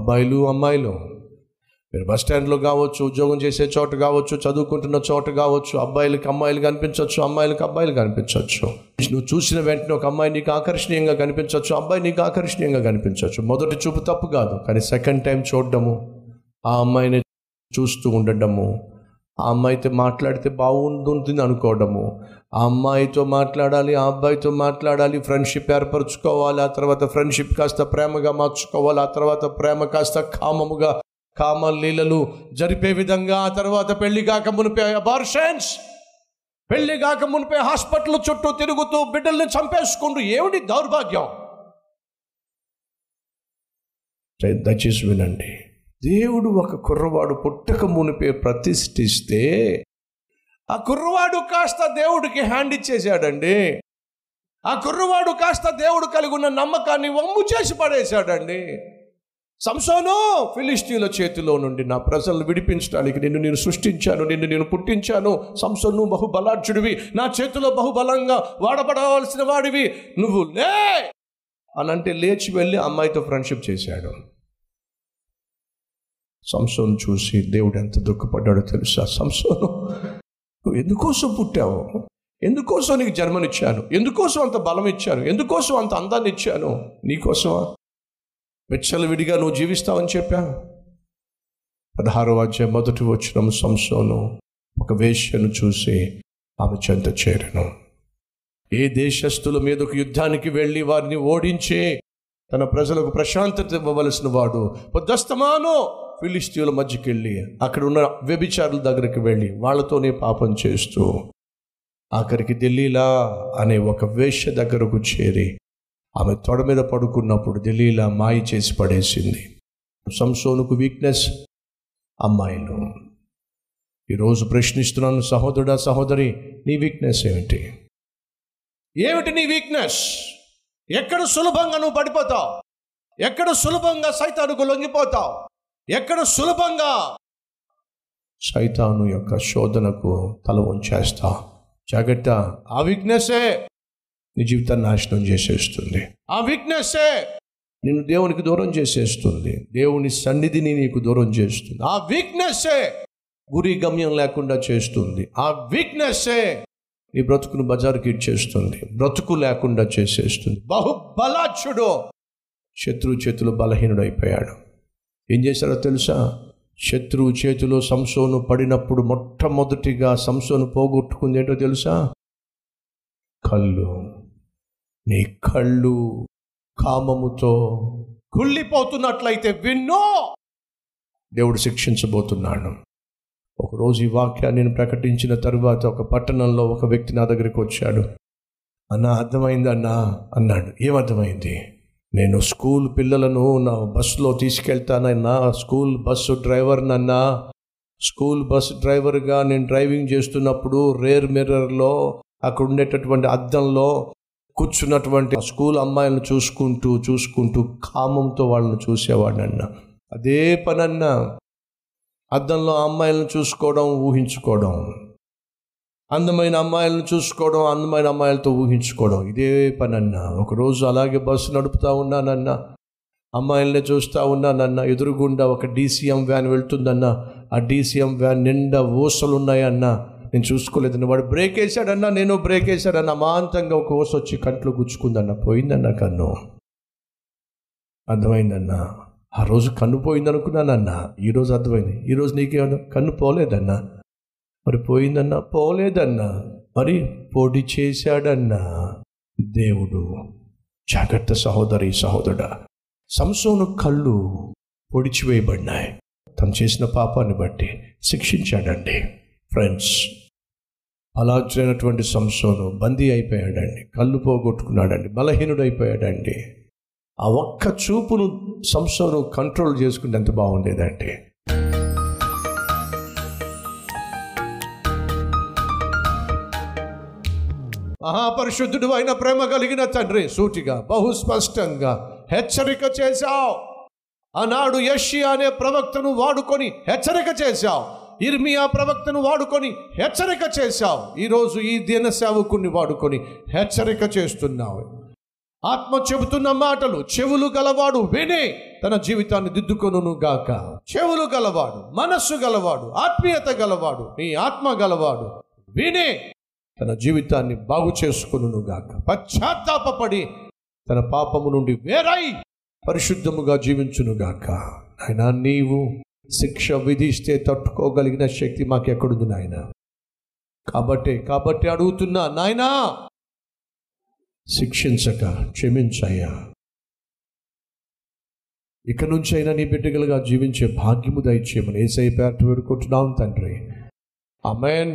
అబ్బాయిలు అమ్మాయిలు. మీరు బస్ స్టాండ్లో కావచ్చు ఉద్యోగం చేసే చోట కావచ్చు చదువుకుంటున్న చోట కావచ్చు అబ్బాయిలకి అమ్మాయిలు కనిపించవచ్చు అమ్మాయిలకు అబ్బాయిలు కనిపించవచ్చు నువ్వు చూసిన వెంటనే ఒక అమ్మాయి నీకు ఆకర్షణీయంగా కనిపించవచ్చు అబ్బాయి నీకు ఆకర్షణీయంగా కనిపించవచ్చు మొదటి చూపు తప్పు కాదు కానీ సెకండ్ టైం చూడడము ఆ అమ్మాయిని చూస్తూ ఉండడము ఆ అమ్మాయితో మాట్లాడితే బాగుంటుంది అనుకోవడము. ఆ అమ్మాయితో మాట్లాడాలి ఆ అబ్బాయితో మాట్లాడాలి ఫ్రెండ్షిప్ ఏర్పరచుకోవాలి ఆ తర్వాత ఫ్రెండ్షిప్ కాస్త ప్రేమగా మార్చుకోవాలి ఆ తర్వాత ప్రేమ కాస్త కామముగా కామ లీలలు జరిపే విధంగా ఆ తర్వాత పెళ్ళి కాక మునిపే అబార్షన్స్ పెళ్ళి కాక మునిపే హాస్పిటల్ చుట్టూ తిరుగుతూ బిడ్డల్ని చంపేసుకుంటూ ఏమిటి దౌర్భాగ్యం? దయచేసి వినండి. దేవుడు ఒక కుర్రవాడు పుట్టక మునిపే ప్రతిష్ఠిస్తే ఆ కుర్రవాడు కాస్త దేవుడికి హ్యాండ్ ఇచ్చేసాడండి ఆ కుర్రవాడు కాస్త దేవుడు కలిగి ఉన్న నమ్మకాన్ని వమ్ము చేసి పడేశాడండి. సంసోను ఫిలిస్తీన్ల చేతిలో నుండి నా ప్రజలను విడిపించడానికి నిన్ను నేను సృష్టించాను నిన్ను నేను పుట్టించాను. సంసోను బహుబలాఢ్యుడివి నా చేతిలో బహుబలంగా వాడబడవలసిన వాడివి. నువ్వు లే! అనంటే లేచి వెళ్ళి అమ్మాయితో ఫ్రెండ్షిప్ చేశాడు. సంసోను చూసి దేవుడు ఎంత దుఃఖపడ్డాడో తెలుసా? సంసోను నువ్వు ఎందుకోసం పుట్టావు? ఎందుకోసం నీకు జన్మనిచ్చాను? ఎందుకోసం అంత బలం ఇచ్చాను? ఎందుకోసం అంత అందాన్ని ఇచ్చాను? నీకోసమా? వెచ్చలు విడిగా నువ్వు జీవిస్తావని చెప్పా? పదహారో అధ్యాయం మొదటి వచ్చిన సంసోను ఒక వేష్యను చూసి ఆమె చెంత చేరను. ఏ దేశస్థుల మీదకు యుద్ధానికి వెళ్ళి వారిని ఓడించి తన ప్రజలకు ప్రశాంతత ఇవ్వవలసిన వాడు పొద్దస్తమానో! ఫిలిస్తీన్ల మధ్యకి వెళ్ళి అక్కడ ఉన్న వ్యభిచారుల దగ్గరికి వెళ్ళి వాళ్ళతోనే పాపం చేస్తూ ఆఖరికి ఢిల్లీలా అనే ఒక వేష్య దగ్గరకు చేరి ఆమె తొడ మీద పడుకున్నప్పుడు ఢిల్లీలా మాయ చేసి పడేసింది. సంసోనుకు వీక్నెస్ అమ్మాయిలు. ఈరోజు ప్రశ్నిస్తున్నాను సహోదరుడా సహోదరి నీ వీక్నెస్ ఏమిటి? ఏమిటి నీ వీక్నెస్ ఎక్కడ సులభంగా నువ్వు పడిపోతావు? ఎక్కడ సులభంగా సైతానికి లొంగిపోతావు? ఎక్కడ సులభంగా? సైతాను యొక్క శోధనకు తల ఉంచేస్తా జాగ్రత్త. ఆ వీక్నెస్సే నీ జీవితాన్ని నాశనం చేసేస్తుంది. ఆ వీక్నెస్సే నిన్ను దేవునికి దూరం చేసేస్తుంది. దేవుని సన్నిధిని నీకు దూరం చేస్తుంది. ఆ వీక్నెస్సే గురి గమ్యం లేకుండా చేస్తుంది. ఆ వీక్నెస్సే నీ బ్రతుకును బజారుకి ఇచ్చేస్తుంది. బ్రతుకు లేకుండా చేసేస్తుంది. బహుబలాచుడు శత్రువు చేతిలో బలహీనుడు అయిపోయాడు ఏం చేశాడో తెలుసా? శత్రువు చేతిలో సంసోను పడినప్పుడు మొట్టమొదటిగా సంసోను పోగొట్టుకుంది ఏంటో తెలుసా? కళ్ళు. నీ కళ్ళు కామముతో కుళ్ళిపోతున్నట్లయితే విన్నో! దేవుడు శిక్షించబోతున్నాడు. ఒకరోజు ఈ వాక్యాన్ని నేను ప్రకటించిన తరువాత ఒక పట్టణంలో ఒక వ్యక్తి నా దగ్గరికి వచ్చాడు. అన్న అర్థమైంది అన్నా? అన్నాడు. ఏమర్థమైంది నేను స్కూల్ పిల్లలను నా బస్సులో తీసుకెళ్తానన్నా స్కూల్ బస్సు డ్రైవర్నన్నా స్కూల్ బస్ డ్రైవర్గా నేను డ్రైవింగ్ చేస్తున్నప్పుడు రేర్ మిర్రర్లో అక్కడ ఉండేటటువంటి అద్దంలో కూర్చున్నటువంటి స్కూల్ అమ్మాయిలను చూసుకుంటూ చూసుకుంటూ కామంతో వాళ్ళని చూసేవాడినన్నా. అదే పనన్నా. అద్దంలో అమ్మాయిలను చూసుకోవడం ఊహించుకోవడం. అందమైన అమ్మాయిలను చూసుకోవడం అందమైన అమ్మాయిలతో ఊహించుకోవడం. ఇదే పని అన్న ఒకరోజు అలాగే బస్సు నడుపుతా ఉన్నానన్న. అమ్మాయిల్ని చూస్తూ ఉన్నానన్న. ఎదురుగుండా ఒక డీసీఎం వ్యాన్ వెళ్తుందన్న. ఆ డీసీఎం వ్యాన్ నిండా ఊసలు ఉన్నాయన్న నేను చూసుకోలేదన్న వాడు బ్రేక్ వేసాడన్నా నేను బ్రేక్ వేశాడన్న. అమాంతంగా ఒక ఊస వచ్చి కంట్లో గుచ్చుకుందన్న. పోయిందన్న కన్ను. అర్థమైందన్న. ఆ రోజు కన్ను పోయిందనుకున్నానన్న. ఈరోజు అర్థమైంది. ఈరోజు నీకేమన్నా కన్ను పోలేదన్నా. మరి పోయిందన్నా? పోలేదన్నా. మరి పొడి చేశాడన్నా? దేవుడు జాగ్రత్త సహోదరి సహోదరుడా. సంసోను కళ్ళు పొడిచివేయబడినాయి. తను చేసిన పాపాన్ని బట్టి శిక్షించాడండి. ఫ్రెండ్స్ అలాచైనటువంటి సంసోను బందీ అయిపోయాడండి. కళ్ళు పోగొట్టుకున్నాడండి. బలహీనుడైపోయాడండి. ఆ ఒక్క చూపును సంసోను కంట్రోల్ చేసుకుంటే ఎంత బాగుండేదండి మహాపరిశుద్ధుడు అయిన ప్రేమ కలిగిన తండ్రి సూటిగా బహుస్పష్టంగా హెచ్చరిక చేశావు. ఆనాడు యషి అనే ప్రవక్తను వాడుకొని హెచ్చరిక చేశావు. ఇర్మియా ప్రవక్తను వాడుకొని హెచ్చరిక చేశావు. ఈరోజు ఈ దిన సేవకుని వాడుకొని హెచ్చరిక చేస్తున్నావు. ఆత్మ చెబుతున్న మాటలు చెవులు గలవాడు విని తన జీవితాన్ని దిద్దుకొనును గాక. చెవులు గలవాడు మనస్సు గలవాడు ఆత్మీయత గలవాడు నీ ఆత్మ గలవాడు విని తన జీవితాన్ని బాగు చేసుకునుగాక పశ్చాత్తాపడి తన పాపము నుండి వేరై పరిశుద్ధముగా జీవించును గాక. ఆయన నీవు శిక్ష విధిస్తే తట్టుకోగలిగిన శక్తి మాకెక్కడుంది నాయన? కాబట్టి కాబట్టి అడుగుతున్నా నాయనా శిక్షించక క్షమించయ్యా. ఇక నుంచి అయినా నీ బిడ్డగలుగా జీవించే భాగ్యము దయచేయమని ఏసై పేట వేడుకుంటున్నాం తండ్రి. అమెన్